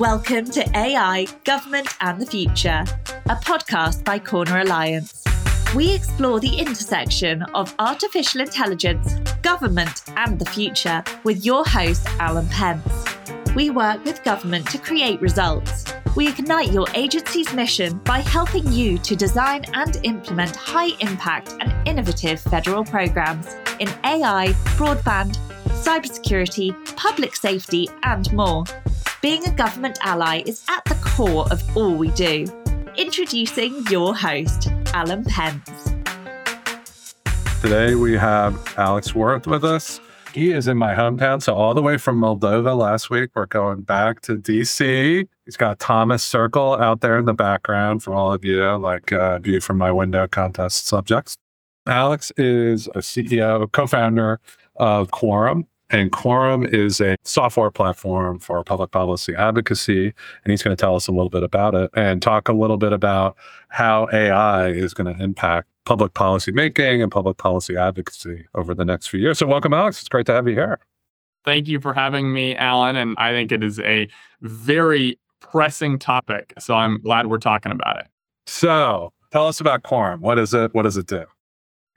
Welcome to AI, Government and the Future, a podcast by Corner Alliance. We explore the intersection of artificial intelligence, government, and the future with your host, Alan Pentz. We work with government to create results. We ignite your agency's mission by helping you to design and implement high impact and innovative federal programs in AI, broadband, cybersecurity, public safety, and more. Being a government ally is at the core of all we do. Introducing your host, Alan Pentz. Today we have Alex Wirth with us. He is in my hometown, so all the way from Moldova last week. We're going back to DC. He's got Thomas Circle out there in the background for all of you, like uh, view from my window contest subjects. Alex is a CEO, co founder of Quorum. And Quorum is a software platform for public policy advocacy. And he's going to tell us a little bit about it and talk a little bit about how AI is going to impact public policy making and public policy advocacy over the next few years. So, welcome, Alex. It's great to have you here. Thank you for having me, Alan. And I think it is a very pressing topic. So, I'm glad we're talking about it. So, tell us about Quorum. What is it? What does it do?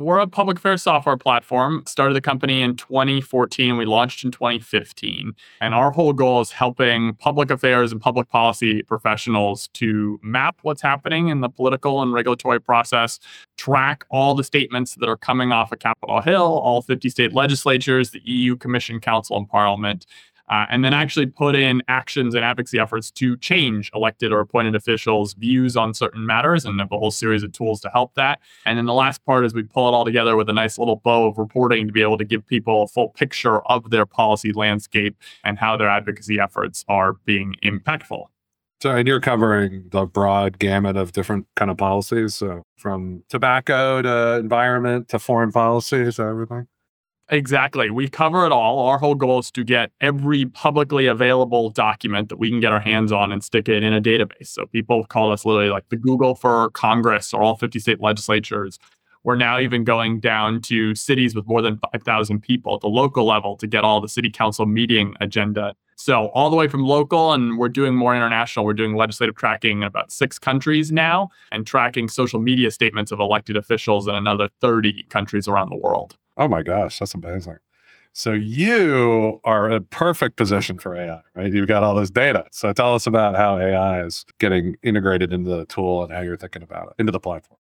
We're a public affairs software platform. Started the company in 2014. We launched in 2015. And our whole goal is helping public affairs and public policy professionals to map what's happening in the political and regulatory process, track all the statements that are coming off of Capitol Hill, all 50 state legislatures, the EU Commission, Council, and Parliament, uh, and then actually put in actions and advocacy efforts to change elected or appointed officials' views on certain matters and have a whole series of tools to help that. And then the last part is we pull it all together with a nice little bow of reporting to be able to give people a full picture of their policy landscape and how their advocacy efforts are being impactful. So, and you're covering the broad gamut of different kind of policies, so from tobacco to environment to foreign policy, so everything. Exactly. We cover it all. Our whole goal is to get every publicly available document that we can get our hands on and stick it in a database. So people call us literally like the Google for Congress or all 50 state legislatures. We're now even going down to cities with more than 5,000 people at the local level to get all the city council meeting agenda. So, all the way from local, and we're doing more international. We're doing legislative tracking in about six countries now and tracking social media statements of elected officials in another 30 countries around the world. Oh my gosh, that's amazing. So you are a perfect position for AI, right? You've got all this data. So tell us about how AI is getting integrated into the tool and how you're thinking about it into the platform.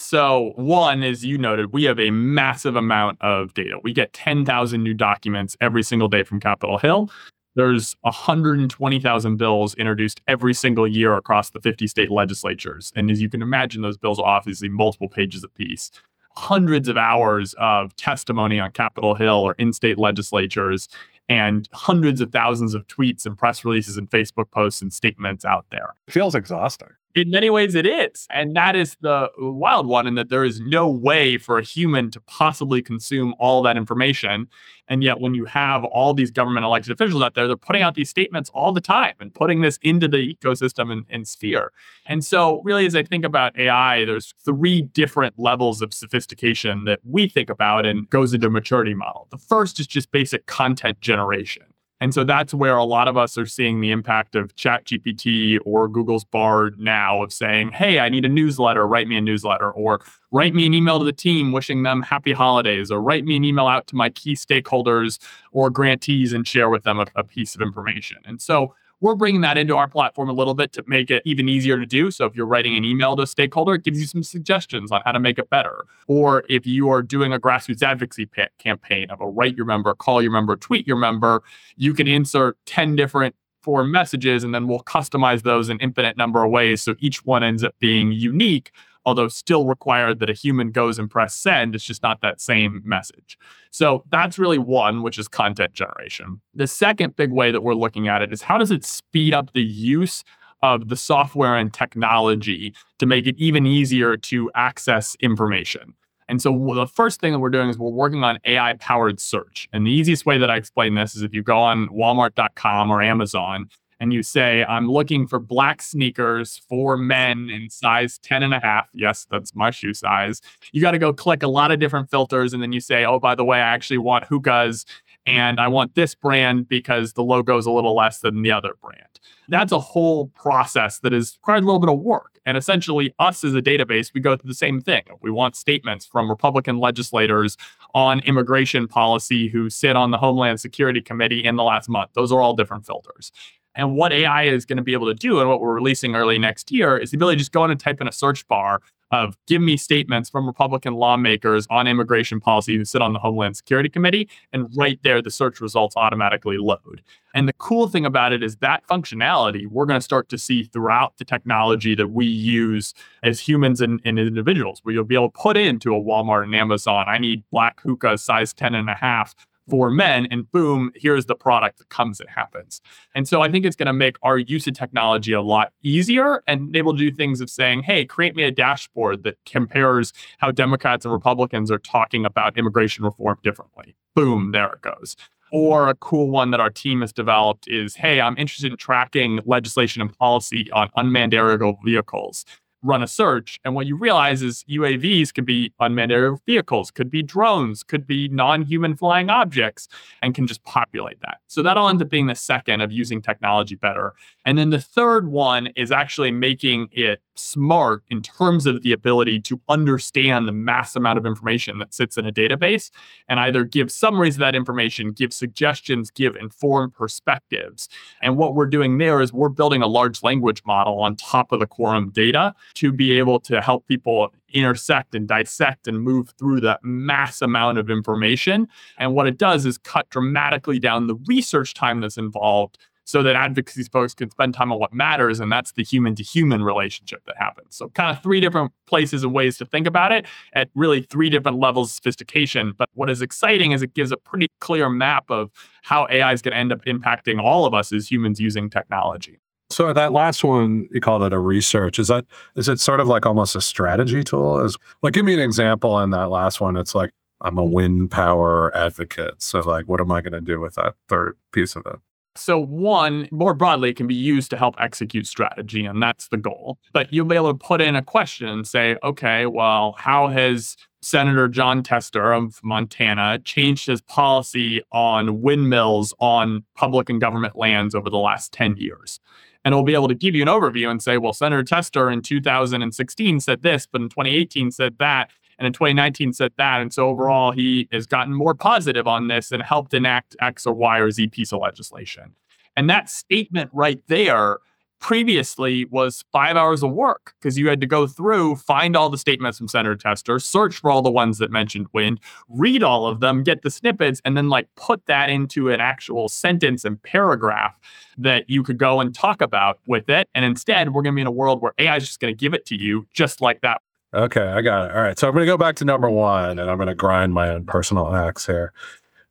So, one, as you noted, we have a massive amount of data. We get 10,000 new documents every single day from Capitol Hill. There's 120,000 bills introduced every single year across the 50 state legislatures. And as you can imagine, those bills are obviously multiple pages apiece hundreds of hours of testimony on Capitol Hill or in state legislatures and hundreds of thousands of tweets and press releases and Facebook posts and statements out there. It feels exhausting in many ways it is and that is the wild one in that there is no way for a human to possibly consume all that information and yet when you have all these government elected officials out there they're putting out these statements all the time and putting this into the ecosystem and, and sphere. And so really as i think about ai there's three different levels of sophistication that we think about and goes into maturity model. The first is just basic content generation and so that's where a lot of us are seeing the impact of ChatGPT or Google's Bard now of saying, hey, I need a newsletter, write me a newsletter, or write me an email to the team wishing them happy holidays, or write me an email out to my key stakeholders or grantees and share with them a, a piece of information. And so we're bringing that into our platform a little bit to make it even easier to do. So if you're writing an email to a stakeholder, it gives you some suggestions on how to make it better. Or if you are doing a grassroots advocacy pa- campaign of a write your member, call your member, tweet your member, you can insert 10 different form messages and then we'll customize those in infinite number of ways. So each one ends up being unique although still required that a human goes and press send. It's just not that same message. So that's really one, which is content generation. The second big way that we're looking at it is how does it speed up the use of the software and technology to make it even easier to access information? And so the first thing that we're doing is we're working on AI powered search. And the easiest way that I explain this is if you go on walmart.com or Amazon and you say, I'm looking for black sneakers for men in size 10 and a half. Yes, that's my shoe size. You got to go click a lot of different filters. And then you say, oh, by the way, I actually want Hokas And I want this brand because the logo is a little less than the other brand. That's a whole process that is required a little bit of work. And essentially, us as a database, we go through the same thing. We want statements from Republican legislators on immigration policy who sit on the Homeland Security Committee in the last month. Those are all different filters. And what AI is going to be able to do, and what we're releasing early next year, is the ability to just go in and type in a search bar of give me statements from Republican lawmakers on immigration policy who sit on the Homeland Security Committee. And right there, the search results automatically load. And the cool thing about it is that functionality we're going to start to see throughout the technology that we use as humans and, and individuals, where you'll be able to put into a Walmart and Amazon, I need black Hoka size 10 and a half for men and boom here's the product that comes and happens. And so i think it's going to make our use of technology a lot easier and able to do things of saying hey create me a dashboard that compares how democrats and republicans are talking about immigration reform differently. Boom there it goes. Or a cool one that our team has developed is hey i'm interested in tracking legislation and policy on unmanned aerial vehicles run a search. And what you realize is UAVs could be unmanned aerial vehicles, could be drones, could be non human flying objects, and can just populate that. So that'll end up being the second of using technology better. And then the third one is actually making it smart in terms of the ability to understand the mass amount of information that sits in a database and either give summaries of that information, give suggestions, give informed perspectives. And what we're doing there is we're building a large language model on top of the quorum data to be able to help people intersect and dissect and move through that mass amount of information. And what it does is cut dramatically down the research time that's involved so that advocacy folks can spend time on what matters, and that's the human to human relationship that happens. So, kind of three different places and ways to think about it at really three different levels of sophistication. But what is exciting is it gives a pretty clear map of how AI is going to end up impacting all of us as humans using technology. So that last one, you called it a research. Is that is it sort of like almost a strategy tool? Is like give me an example in that last one. It's like I'm a wind power advocate. So like what am I going to do with that third piece of it? So, one, more broadly, can be used to help execute strategy, and that's the goal. But you'll be able to put in a question and say, okay, well, how has Senator Jon Tester of Montana changed his policy on windmills on public and government lands over the last 10 years? And it'll be able to give you an overview and say, well, Senator Tester in 2016 said this, but in 2018 said that and in 2019 said that. And so mm-hmm. overall, he has gotten more positive on this and helped enact X or Y or Z piece of legislation. And that statement right there previously was five hours of work because you had to go through, find all the statements from Senator Tester, search for all the ones that mentioned wind, read all of them, get the snippets, and then like put that into an actual sentence and paragraph that you could go and talk about with it. And instead, we're going to be in a world where AI is just going to give it to you just like that Okay, I got it. All right. So I'm going to go back to number one and I'm going to grind my own personal axe here.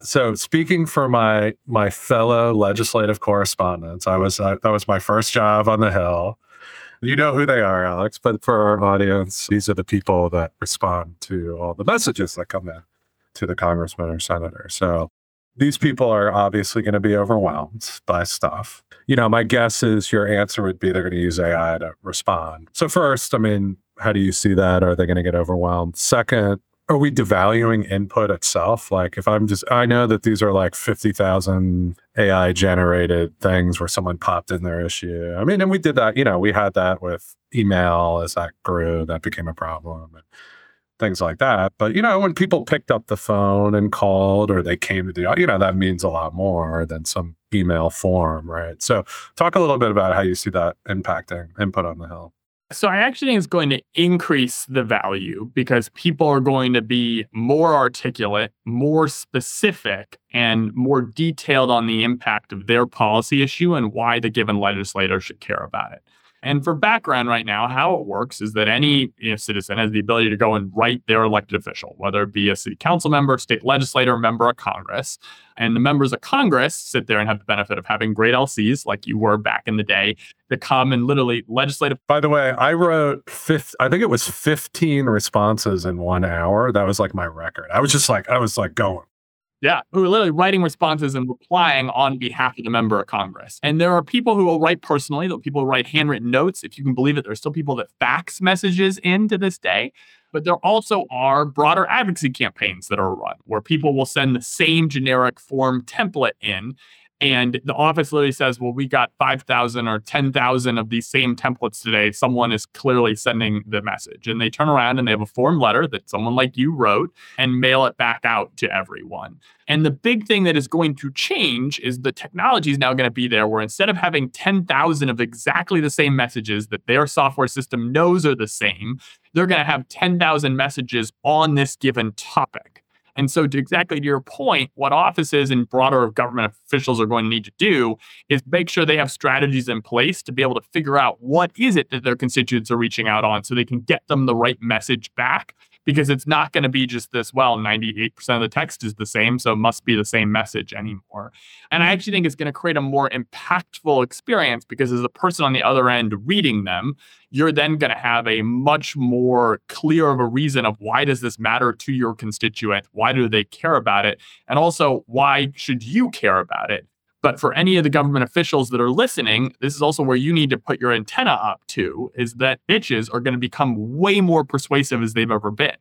So speaking for my my fellow legislative correspondents, I was that was my first job on the Hill. You know who they are, Alex, but for our audience, these are the people that respond to all the messages that come in to the congressman or senator. So these people are obviously going to be overwhelmed by stuff. You know, my guess is your answer would be they're going to use AI to respond. So first, I mean, how do you see that? Are they going to get overwhelmed? Second, are we devaluing input itself? Like, if I'm just, I know that these are like 50,000 AI generated things where someone popped in their issue. I mean, and we did that, you know, we had that with email as that grew, that became a problem and things like that. But, you know, when people picked up the phone and called or they came to the, you know, that means a lot more than some email form, right? So, talk a little bit about how you see that impacting input on the Hill. So I actually think it's going to increase the value because people are going to be more articulate, more specific, and more detailed on the impact of their policy issue and why the given legislator should care about it. And for background right now, how it works is that any you know, citizen has the ability to go and write their elected official, whether it be a city council member, state legislator, member of Congress. And the members of Congress sit there and have the benefit of having great LCs like you were back in the day to come and literally legislative. By the way, I wrote fifth, I think it was 15 responses in one hour. That was like my record. I was just like, I was like going yeah, who are literally writing responses and replying on behalf of the member of Congress. And there are people who will write personally, are people who write handwritten notes. If you can believe it, there are still people that fax messages in to this day. But there also are broader advocacy campaigns that are run where people will send the same generic form template in and the office literally says, well, we got 5,000 or 10,000 of these same templates today. Someone is clearly sending the message. And they turn around and they have a form letter that someone like you wrote and mail it back out to everyone. And the big thing that is going to change is the technology is now going to be there where instead of having 10,000 of exactly the same messages that their software system knows are the same, they're going to have 10,000 messages on this given topic. And so, to exactly to your point, what offices and broader government officials are going to need to do is make sure they have strategies in place to be able to figure out what is it that their constituents are reaching out on so they can get them the right message back because it's not going to be just this, well, 98% of the text is the same, so it must be the same message anymore. And I actually think it's going to create a more impactful experience because as a person on the other end reading them, you're then going to have a much more clear of a reason of why does this matter to your constituent? Why do they care about it? And also, why should you care about it? But for any of the government officials that are listening, this is also where you need to put your antenna up to is that bitches are going to become way more persuasive as they've ever been.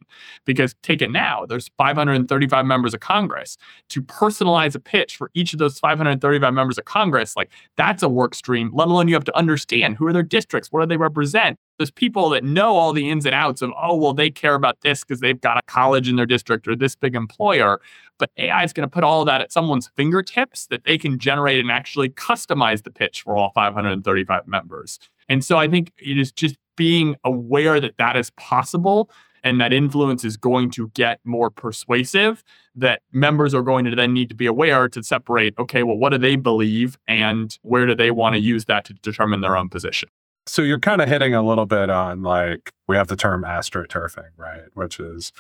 Because take it now, there's 535 members of Congress. To personalize a pitch for each of those 535 members of Congress, like that's a work stream, let alone you have to understand who are their districts, what do they represent, there's people that know all the ins and outs of, oh, well, they care about this because they've got a college in their district or this big employer. But AI is going to put all that at someone's fingertips that they can generate and actually customize the pitch for all 535 members. And so I think it is just being aware that that is possible and that influence is going to get more persuasive that members are going to then need to be aware to separate okay well what do they believe and where do they want to use that to determine their own position so you're kind of hitting a little bit on like we have the term astroturfing, right? Which is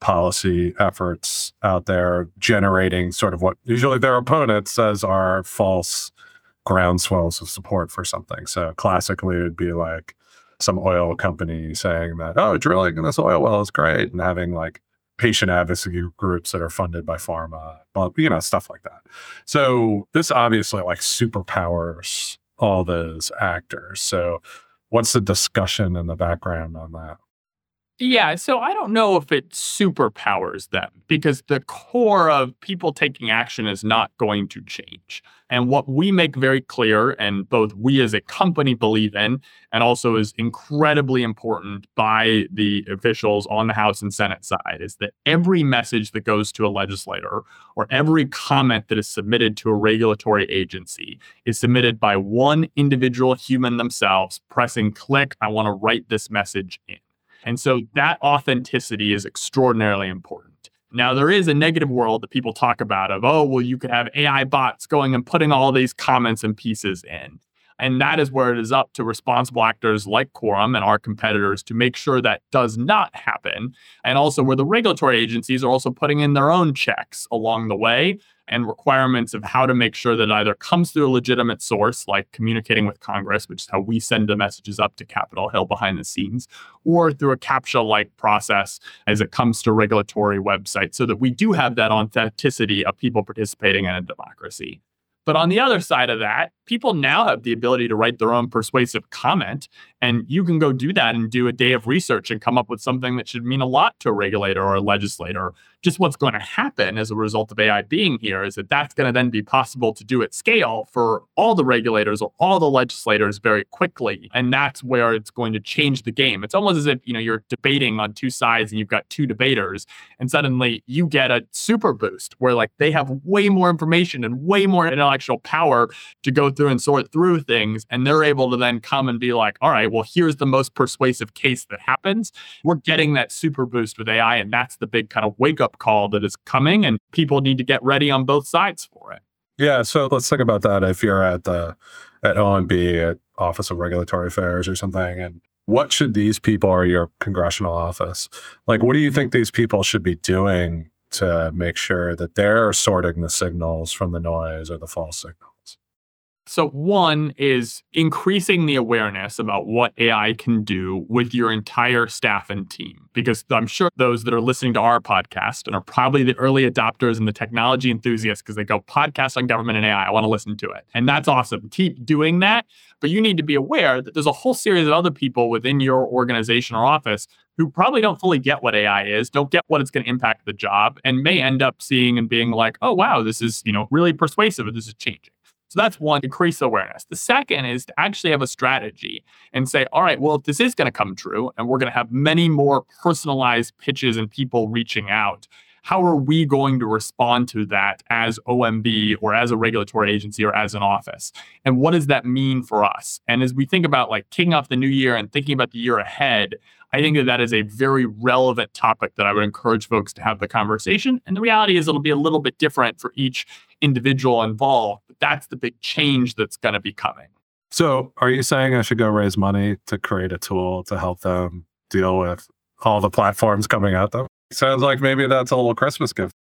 policy efforts out there generating sort of what usually their opponent says are false groundswells of support for something. So classically it would be like some oil company saying that, oh, drilling in this oil well is great and having like patient advocacy groups that are funded by pharma, you know, stuff like that. So this obviously like superpowers all those actors. So, what's the discussion in the background on that? Yeah, so I don't know if it superpowers them because the core of people taking action is not going to change. And what we make very clear, and both we as a company believe in, and also is incredibly important by the officials on the House and Senate side, is that every message that goes to a legislator or every comment that is submitted to a regulatory agency is submitted by one individual human themselves pressing click, I want to write this message in. And so that authenticity is extraordinarily important. Now, there is a negative world that people talk about of, oh, well, you could have AI bots going and putting all these comments and pieces in. And that is where it is up to responsible actors like Quorum and our competitors to make sure that does not happen. And also where the regulatory agencies are also putting in their own checks along the way and requirements of how to make sure that either comes through a legitimate source, like communicating with Congress, which is how we send the messages up to Capitol Hill behind the scenes, or through a CAPTCHA like process as it comes to regulatory websites, so that we do have that authenticity of people participating in a democracy. But on the other side of that, people now have the ability to write their own persuasive comment. And you can go do that and do a day of research and come up with something that should mean a lot to a regulator or a legislator. Just what's going to happen as a result of AI being here is that that's going to then be possible to do at scale for all the regulators or all the legislators very quickly. And that's where it's going to change the game. It's almost as if, you know, you're debating on two sides and you've got two debaters and suddenly you get a super boost where like they have way more information and way more intellectual power to go through and sort through things. And they're able to then come and be like, all right, well, here's the most persuasive case that happens. We're getting that super boost with AI. And that's the big kind of wake up call that is coming. And people need to get ready on both sides for it. Yeah. So let's think about that. If you're at the, at OMB, at Office of Regulatory Affairs or something, and what should these people or your congressional office, like, what do you think these people should be doing to make sure that they're sorting the signals from the noise or the false signal? So, one is increasing the awareness about what AI can do with your entire staff and team. Because I'm sure those that are listening to our podcast and are probably the early adopters and the technology enthusiasts because they go, podcast on government and AI, I want to listen to it. And that's awesome. Keep doing that. But you need to be aware that there's a whole series of other people within your organization or office who probably don't fully get what AI is, don't get what it's going to impact the job, and may end up seeing and being like, oh, wow, this is, you know, really persuasive and this is changing. So that's one, increase awareness. The second is to actually have a strategy and say, all right, well, if this is going to come true and we're going to have many more personalized pitches and people reaching out, how are we going to respond to that as OMB or as a regulatory agency or as an office? And what does that mean for us? And as we think about like kicking off the new year and thinking about the year ahead, I think that that is a very relevant topic that I would encourage folks to have the conversation. And the reality is it'll be a little bit different for each individual involved. But that's the big change that's going to be coming. So, are you saying I should go raise money to create a tool to help them deal with all the platforms coming at them? Sounds like maybe that's a little Christmas gift.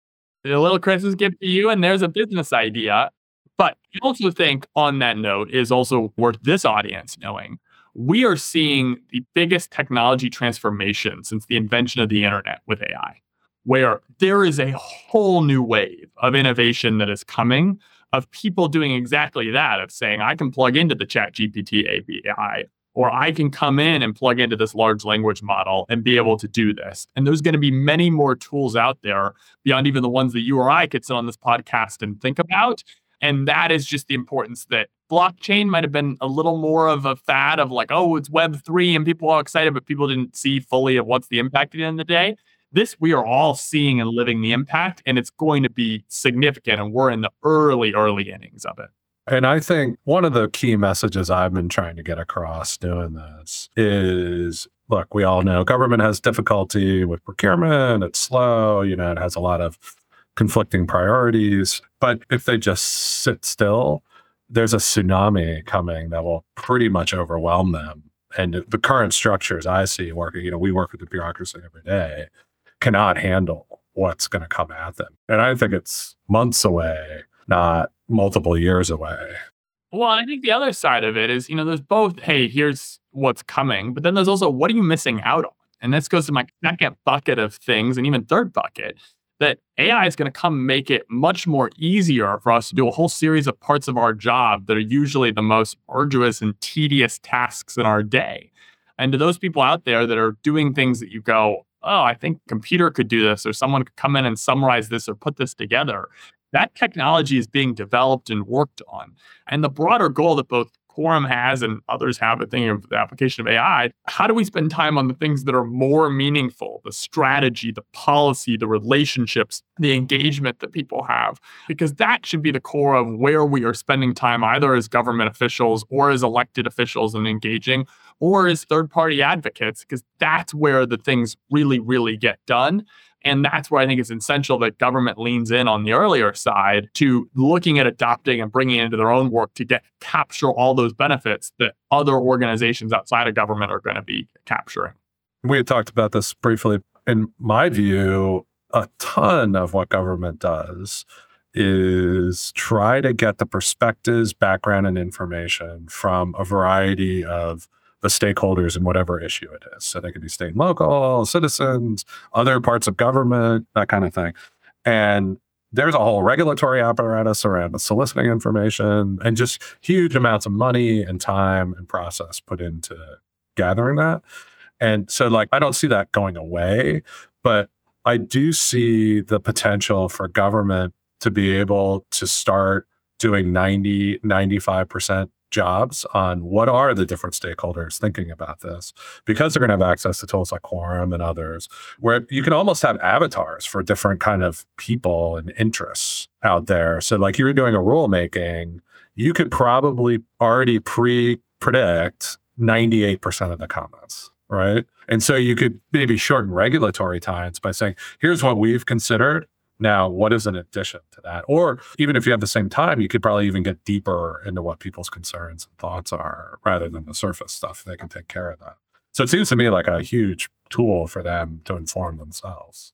A little Christmas gift to you, and there's a business idea. But I also think, on that note, is also worth this audience knowing we are seeing the biggest technology transformation since the invention of the internet with AI, where there is a whole new wave of innovation that is coming of people doing exactly that of saying, I can plug into the chat GPT API, or I can come in and plug into this large language model and be able to do this. And there's going to be many more tools out there beyond even the ones that you or I could sit on this podcast and think about. And that is just the importance that blockchain might have been a little more of a fad of like, oh, it's Web3 and people are excited, but people didn't see fully of what's the impact at the end of the day. This, we are all seeing and living the impact, and it's going to be significant. And we're in the early, early innings of it. And I think one of the key messages I've been trying to get across doing this is look, we all know government has difficulty with procurement, it's slow, you know, it has a lot of conflicting priorities. But if they just sit still, there's a tsunami coming that will pretty much overwhelm them. And the current structures I see working, you know, we work with the bureaucracy every day, cannot handle what's going to come at them. And I think it's months away, not multiple years away. Well, I think the other side of it is, you know, there's both, hey, here's what's coming, but then there's also what are you missing out on? And this goes to my second bucket of things and even third bucket that AI is going to come make it much more easier for us to do a whole series of parts of our job that are usually the most arduous and tedious tasks in our day. And to those people out there that are doing things that you go, oh, I think computer could do this, or someone could come in and summarize this or put this together. That technology is being developed and worked on. And the broader goal that both Quorum has and others have a thing of the application of AI, how do we spend time on the things that are more meaningful, the strategy, the policy, the relationships, the engagement that people have? Because that should be the core of where we are spending time, either as government officials or as elected officials and engaging, or as third party advocates, because that's where the things really, really get done. And that's where I think it's essential that government leans in on the earlier side to looking at adopting and bringing into their own work to get capture all those benefits that other organizations outside of government are going to be capturing. We had talked about this briefly. In my view, a ton of what government does is try to get the perspectives, background, and information from a variety of the stakeholders in whatever issue it is. So they could be state and local, citizens, other parts of government, that kind of thing. And there's a whole regulatory apparatus around soliciting information and just huge amounts of money and time and process put into gathering that. And so, like, I don't see that going away, but I do see the potential for government to be able to start doing 90, 95% jobs on what are the different stakeholders thinking about this because they're going to have access to tools like quorum and others where you can almost have avatars for different kind of people and interests out there. So like you're doing a rulemaking you could probably already pre predict 98% of the comments right? And so you could maybe shorten regulatory times by saying here's what we've considered now, what is an addition to that? Or even if you have the same time, you could probably even get deeper into what people's concerns and thoughts are rather than the surface stuff. They can take care of that. So it seems to me like a huge tool for them to inform themselves.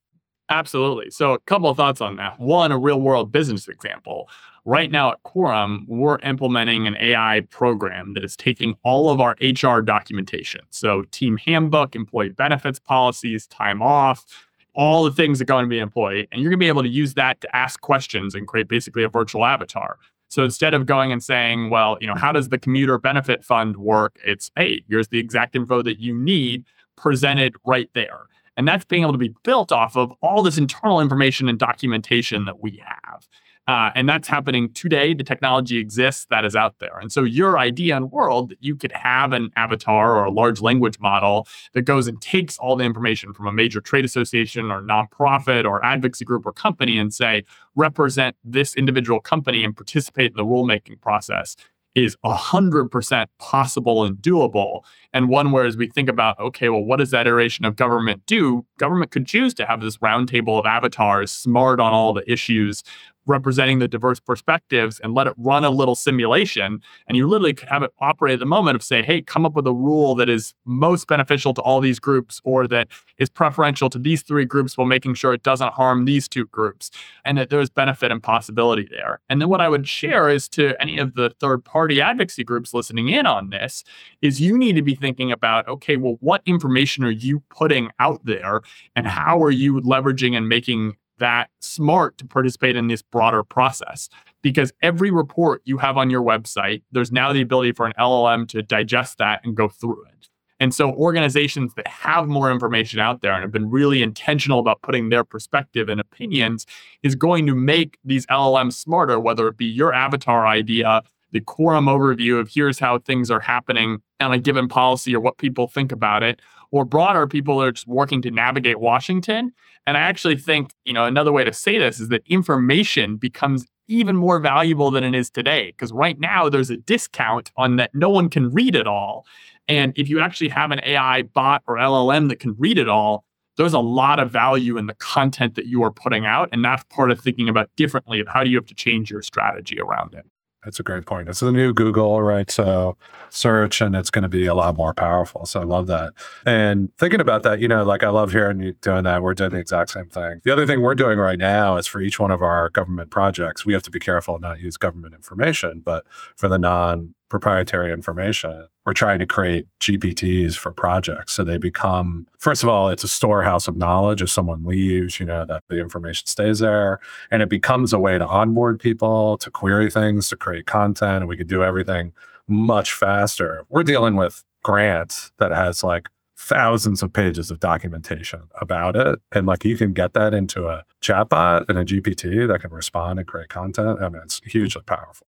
Absolutely. So, a couple of thoughts on that. One, a real world business example. Right now at Quorum, we're implementing an AI program that is taking all of our HR documentation. So, team handbook, employee benefits policies, time off, all the things that go into being an employee. And you're going to be able to use that to ask questions and create basically a virtual avatar. So instead of going and saying, well, you know, how does the commuter benefit fund work? It's, hey, here's the exact info that you need presented right there. And that's being able to be built off of all this internal information and documentation that we have. Uh, and that's happening today. The technology exists that is out there. And so your idea and world that you could have an avatar or a large language model that goes and takes all the information from a major trade association or nonprofit or advocacy group or company and say, represent this individual company and participate in the rulemaking process is 100% possible and doable. And one where, as we think about, okay, well, what does that iteration of government do? Government could choose to have this roundtable of avatars smart on all the issues representing the diverse perspectives and let it run a little simulation. And you literally have it operate at the moment of say, hey, come up with a rule that is most beneficial to all these groups or that is preferential to these three groups while making sure it doesn't harm these two groups and that there's benefit and possibility there. And then what I would share is to any of the third party advocacy groups listening in on this is you need to be thinking about, okay, well, what information are you putting out there and how are you leveraging and making that smart to participate in this broader process because every report you have on your website, there's now the ability for an LLM to digest that and go through it. And so organizations that have more information out there and have been really intentional about putting their perspective and opinions is going to make these LLMs smarter, whether it be your avatar idea, the quorum overview of here's how things are happening on a given policy or what people think about it, or broader, people are just working to navigate Washington. And I actually think, you know, another way to say this is that information becomes even more valuable than it is today. Because right now there's a discount on that no one can read it all. And if you actually have an AI bot or LLM that can read it all, there's a lot of value in the content that you are putting out. And that's part of thinking about differently of how do you have to change your strategy around it. That's a great point. It's the new Google, right? So search and it's going to be a lot more powerful. So I love that. And thinking about that, you know, like I love hearing you doing that. We're doing the exact same thing. The other thing we're doing right now is for each one of our government projects, we have to be careful not use government information, but for the non proprietary information. We're trying to create GPTs for projects. So they become, first of all, it's a storehouse of knowledge. If someone leaves, you know, that the information stays there. And it becomes a way to onboard people, to query things, to create content. And we could do everything much faster. We're dealing with grants that has like thousands of pages of documentation about it. And like you can get that into a chatbot and a GPT that can respond and create content. I mean, it's hugely powerful.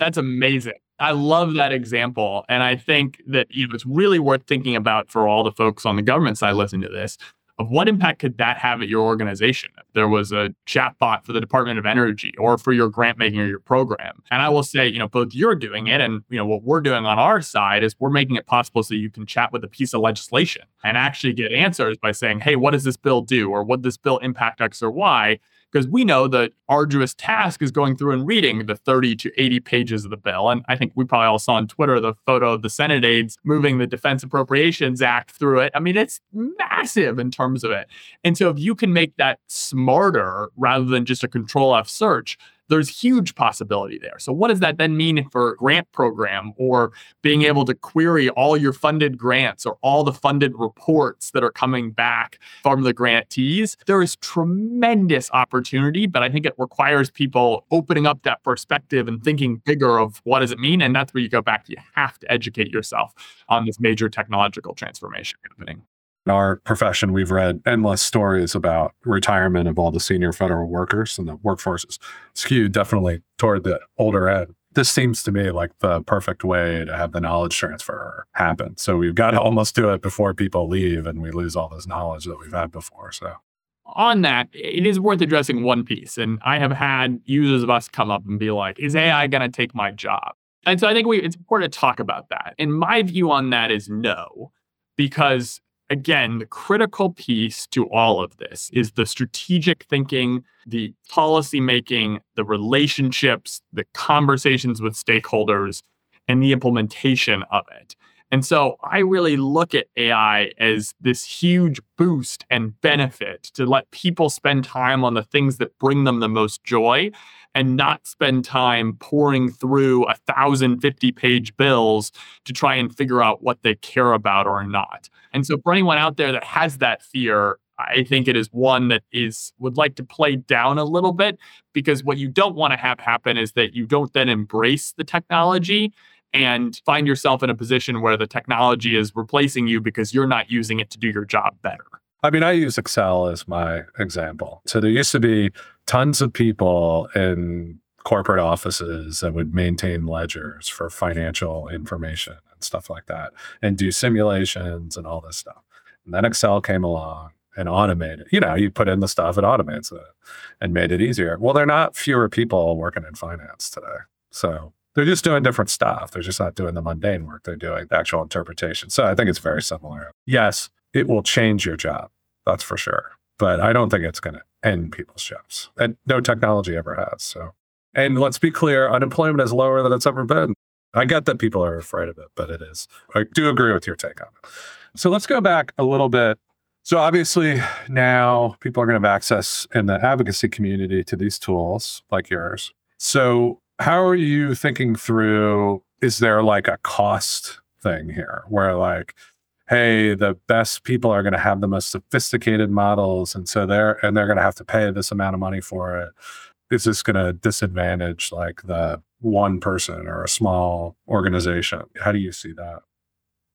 That's amazing. I love that example. And I think that you know, it's really worth thinking about for all the folks on the government side listening to this of what impact could that have at your organization if there was a chatbot for the Department of Energy or for your grant making or your program. And I will say, you know, both you're doing it and you know what we're doing on our side is we're making it possible so you can chat with a piece of legislation and actually get answers by saying, "Hey, what does this bill do?" or "Would this bill impact X or Y?" Because we know the arduous task is going through and reading the 30 to 80 pages of the bill. And I think we probably all saw on Twitter the photo of the Senate aides moving the Defense Appropriations Act through it. I mean, it's massive in terms of it. And so if you can make that smarter rather than just a control F search, there's huge possibility there. So what does that then mean for grant program or being able to query all your funded grants or all the funded reports that are coming back from the grantees? There is tremendous opportunity, but I think it requires people opening up that perspective and thinking bigger of what does it mean? And that's where you go back you have to educate yourself on this major technological transformation happening. In our profession, we've read endless stories about retirement of all the senior federal workers, and the workforce is skewed definitely toward the older end. This seems to me like the perfect way to have the knowledge transfer happen. So we've got to almost do it before people leave and we lose all this knowledge that we've had before. So on that, it is worth addressing one piece. And I have had users of us come up and be like, is AI going to take my job? And so I think we, it's important to talk about that. And my view on that is no, because again, the critical piece to all of this is the strategic thinking, the policy making, the relationships, the conversations with stakeholders, and the implementation of it. And so I really look at AI as this huge boost and benefit to let people spend time on the things that bring them the most joy and not spend time pouring through a thousand fifty page bills to try and figure out what they care about or not. And so for anyone out there that has that fear, I think it is one that is would like to play down a little bit because what you don't want to have happen is that you don't then embrace the technology and find yourself in a position where the technology is replacing you because you're not using it to do your job better. I mean, I use Excel as my example. So there used to be tons of people in corporate offices that would maintain ledgers for financial information and stuff like that and do simulations and all this stuff. And then Excel came along and automated. You know, you put in the stuff, it automates it and made it easier. Well, there are not fewer people working in finance today. So they're just doing different stuff. They're just not doing the mundane work. They're doing the actual interpretation. So I think it's very similar. Yes, it will change your job. That's for sure. But I don't think it's going to end people's jobs. And no technology ever has. So, and let's be clear unemployment is lower than it's ever been. I get that people are afraid of it, but it is. I do agree with your take on it. So let's go back a little bit. So obviously now people are going to have access in the advocacy community to these tools like yours. So how are you thinking through? Is there like a cost thing here where like, hey, the best people are going to have the most sophisticated models, and so they're and they're going to have to pay this amount of money for it. Is this going to disadvantage like the one person or a small organization? How do you see that?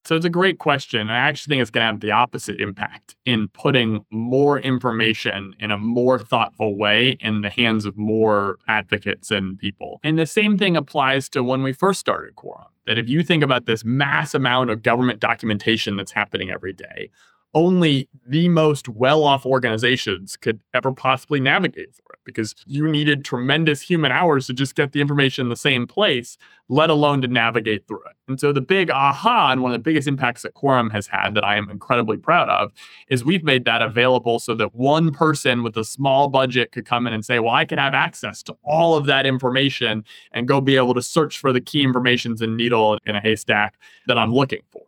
So it's a great question. And I actually think it's going to have the opposite impact in putting more information in a more thoughtful way in the hands of more advocates and people. And the same thing applies to when we first started Quorum. That if you think about this mass amount of government documentation that's happening every day, only the most well off organizations could ever possibly navigate because you needed tremendous human hours to just get the information in the same place, let alone to navigate through it. And so the big aha and one of the biggest impacts that Quorum has had that I am incredibly proud of is we've made that available so that one person with a small budget could come in and say, well, I can have access to all of that information and go be able to search for the key informations and needle in a haystack that I'm looking for.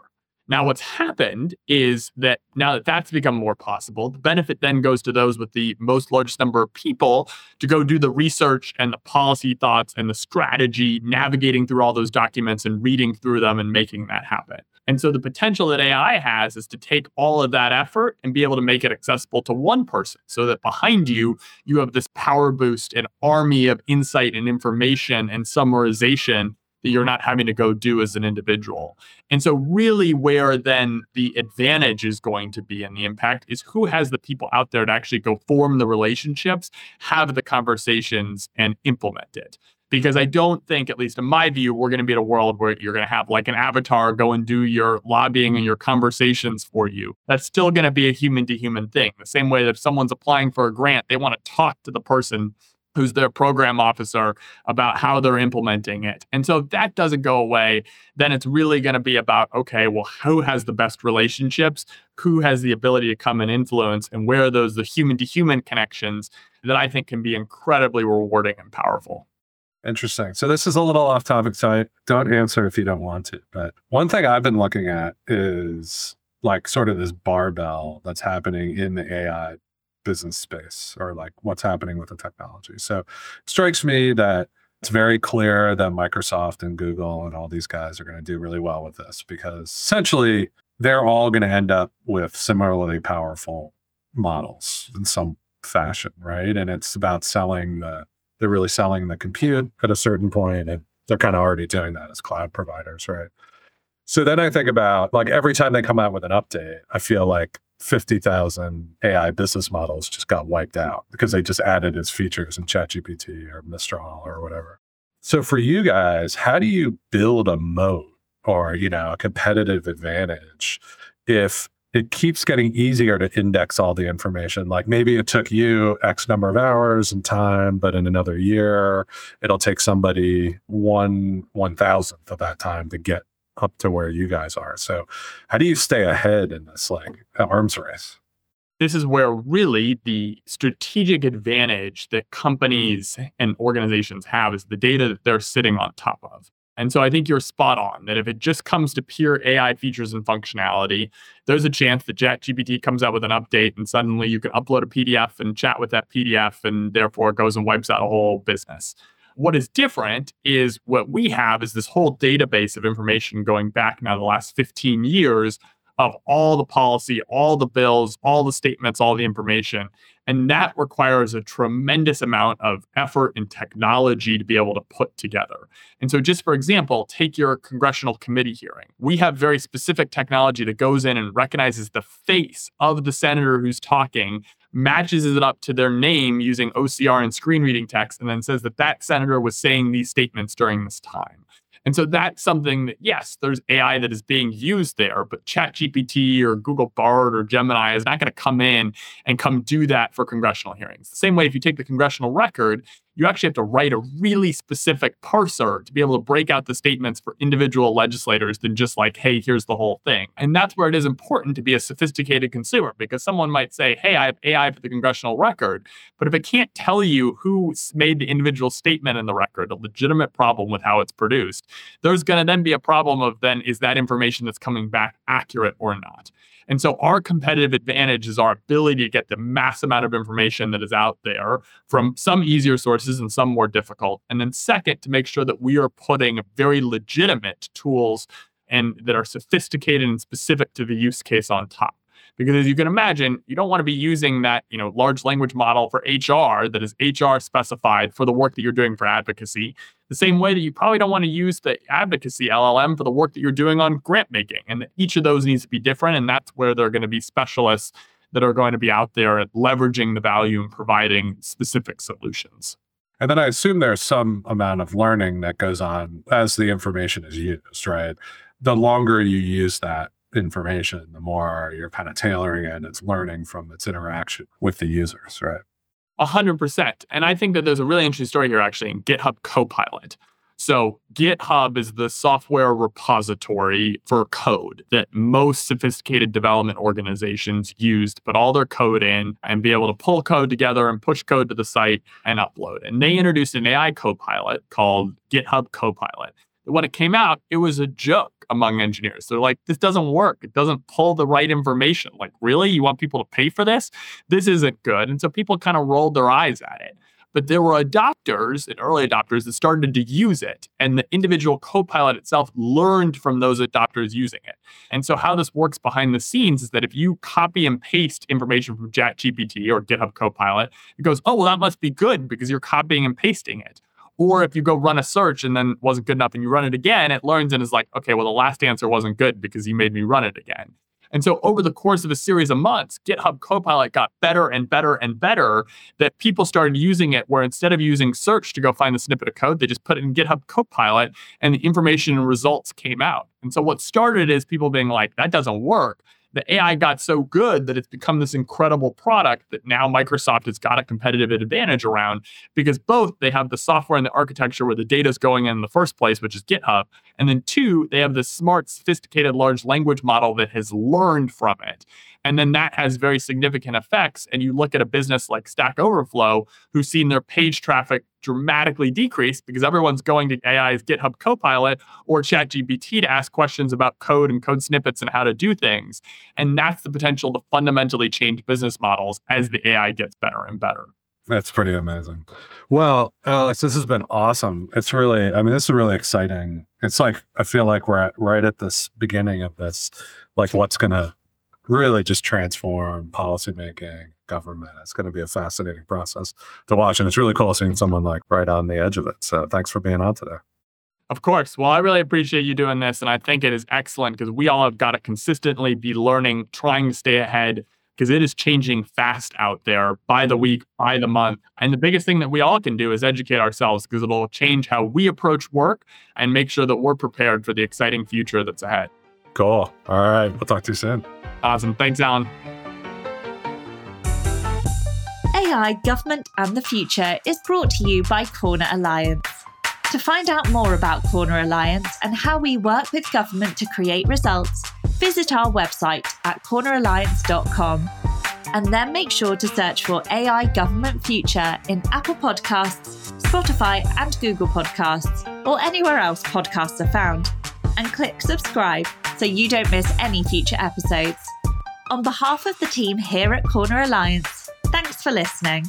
Now, what's happened is that now that that's become more possible, the benefit then goes to those with the most largest number of people to go do the research and the policy thoughts and the strategy, navigating through all those documents and reading through them and making that happen. And so the potential that AI has is to take all of that effort and be able to make it accessible to one person so that behind you, you have this power boost, an army of insight and information and summarization that you're not having to go do as an individual. And so, really, where then the advantage is going to be and the impact is who has the people out there to actually go form the relationships, have the conversations, and implement it. Because I don't think, at least in my view, we're going to be in a world where you're going to have like an avatar go and do your lobbying and your conversations for you. That's still going to be a human to human thing. The same way that if someone's applying for a grant, they want to talk to the person who's their program officer about how they're implementing it. And so if that doesn't go away, then it's really going to be about okay, well, who has the best relationships? Who has the ability to come and influence? And where are those the human to human connections that I think can be incredibly rewarding and powerful? Interesting. So this is a little off topic, so I don't answer if you don't want to. But one thing I've been looking at is like sort of this barbell that's happening in the AI business space or like what's happening with the technology. So it strikes me that it's very clear that Microsoft and Google and all these guys are going to do really well with this because essentially they're all going to end up with similarly powerful models in some fashion, right? And it's about selling the, they're really selling the compute at a certain point, and they're kind of already doing that as cloud providers, right? So then I think about like every time they come out with an update, I feel like 50,000 AI business models just got wiped out because they just added its features in ChatGPT or Mistral or whatever. So for you guys, how do you build a moat or, you know, a competitive advantage if it keeps getting easier to index all the information. Like maybe it took you X number of hours and time, but in another year, it'll take somebody one one thousandth of that time to get up to where you guys are. So, how do you stay ahead in this like arms race? This is where really the strategic advantage that companies mm-hmm. and organizations have is the data that they're sitting on top of. And so I think you're spot on that if it just comes to pure AI features and functionality, there's a chance that ChatGPT comes out with an update and suddenly you can upload a PDF and chat with that PDF and therefore it goes and wipes out a whole business. What is different is what we have is this whole database of information going back now the last 15 years of all the policy, all the bills, all the statements, all the information. And that requires a tremendous amount of effort and technology to be able to put together. And so, just for example, take your congressional committee hearing. We have very specific technology that goes in and recognizes the face of the senator who's talking, matches it up to their name using OCR and screen reading text, and then says that that senator was saying these statements during this time. And so that's something that, yes, there's AI that is being used there, but ChatGPT or Google Bard or Gemini is not going to come in and come do that for congressional hearings. The same way, if you take the congressional record, you actually have to write a really specific parser to be able to break out the statements for individual legislators than just like, hey, here's the whole thing. And that's where it is important to be a sophisticated consumer because someone might say, hey, I have AI for the congressional record. But if it can't tell you who made the individual statement in the record, a legitimate problem with how it's produced, there's going to then be a problem of then is that information that's coming back accurate or not? And so our competitive advantage is our ability to get the mass amount of information that is out there from some easier sources and some more difficult. And then second, to make sure that we are putting very legitimate tools and that are sophisticated and specific to the use case on top. Because as you can imagine, you don't want to be using that, you know, large language model for HR that is HR specified for the work that you're doing for advocacy. The same way that you probably don't want to use the advocacy LLM for the work that you're doing on grant making. And each of those needs to be different. And that's where they're going to be specialists that are going to be out there leveraging the value and providing specific solutions. And then I assume there's some amount of learning that goes on as the information is used, right? The longer you use that, information, the more you're kind of tailoring it. And it's learning from its interaction with the users, right? A hundred percent. And I think that there's a really interesting story here actually in GitHub Copilot. So GitHub is the software repository for code that most sophisticated development organizations use to put all their code in and be able to pull code together and push code to the site and upload. And they introduced an AI copilot called GitHub Copilot when it came out, it was a joke among engineers. They're like, this doesn't work. It doesn't pull the right information. Like, really? You want people to pay for this? This isn't good. And so people kind of rolled their eyes at it. But there were adopters and early adopters that started to use it. And the individual copilot itself learned from those adopters using it. And so, how this works behind the scenes is that if you copy and paste information from ChatGPT or GitHub Copilot, it goes, oh, well, that must be good because you're copying and pasting it. Or if you go run a search and then wasn't good enough and you run it again, it learns and is like, okay, well, the last answer wasn't good because you made me run it again. And so over the course of a series of months, GitHub Copilot got better and better and better that people started using it where instead of using search to go find the snippet of code, they just put it in GitHub Copilot and the information and results came out. And so what started is people being like, that doesn't work the AI mm-hmm. got so good that it's become this incredible product that now Microsoft has got a competitive advantage around because both they have the software and the architecture where the data is going in, in the first place, which is GitHub. And then two, they have this smart, sophisticated large language model that has learned from it. And then that has very significant effects. And you look at a business like Stack Overflow, who's seen their page traffic dramatically decrease because everyone's going to AI's GitHub Copilot or ChatGPT to ask questions about code and code snippets and how to do things. And that's the potential to fundamentally change business models as the AI gets better and better. That's pretty amazing. Well, Alex, this has been awesome. It's really, I mean, this is really exciting. It's like, I feel like we're at, right at this beginning of this, like what's to really just transform policymaking, government. It's going to be a fascinating process to watch. And it's really cool seeing someone like right on the edge of it. So thanks for being on today. Of course. Well, I really appreciate you doing this. And I think it is excellent because we all have got to consistently be learning, trying to stay ahead because it is changing fast out there by the week, by the month. And the biggest thing that we all can do is educate ourselves because it'll change how we approach work and make sure that we're prepared for the exciting future that's ahead. Cool. All right. We'll talk to you soon. Awesome. Thanks, Alan. AI, Government and the Future is brought to you by Corner Alliance. To find out more about Corner Alliance and how we work with government to create results, visit our website at corneralliance.com and then make sure to search for AI Government Future in Apple Podcasts, Spotify, and Google Podcasts, or anywhere else podcasts are found. And click subscribe so you don't miss any future episodes. On behalf of the team here at Corner Alliance, thanks for listening.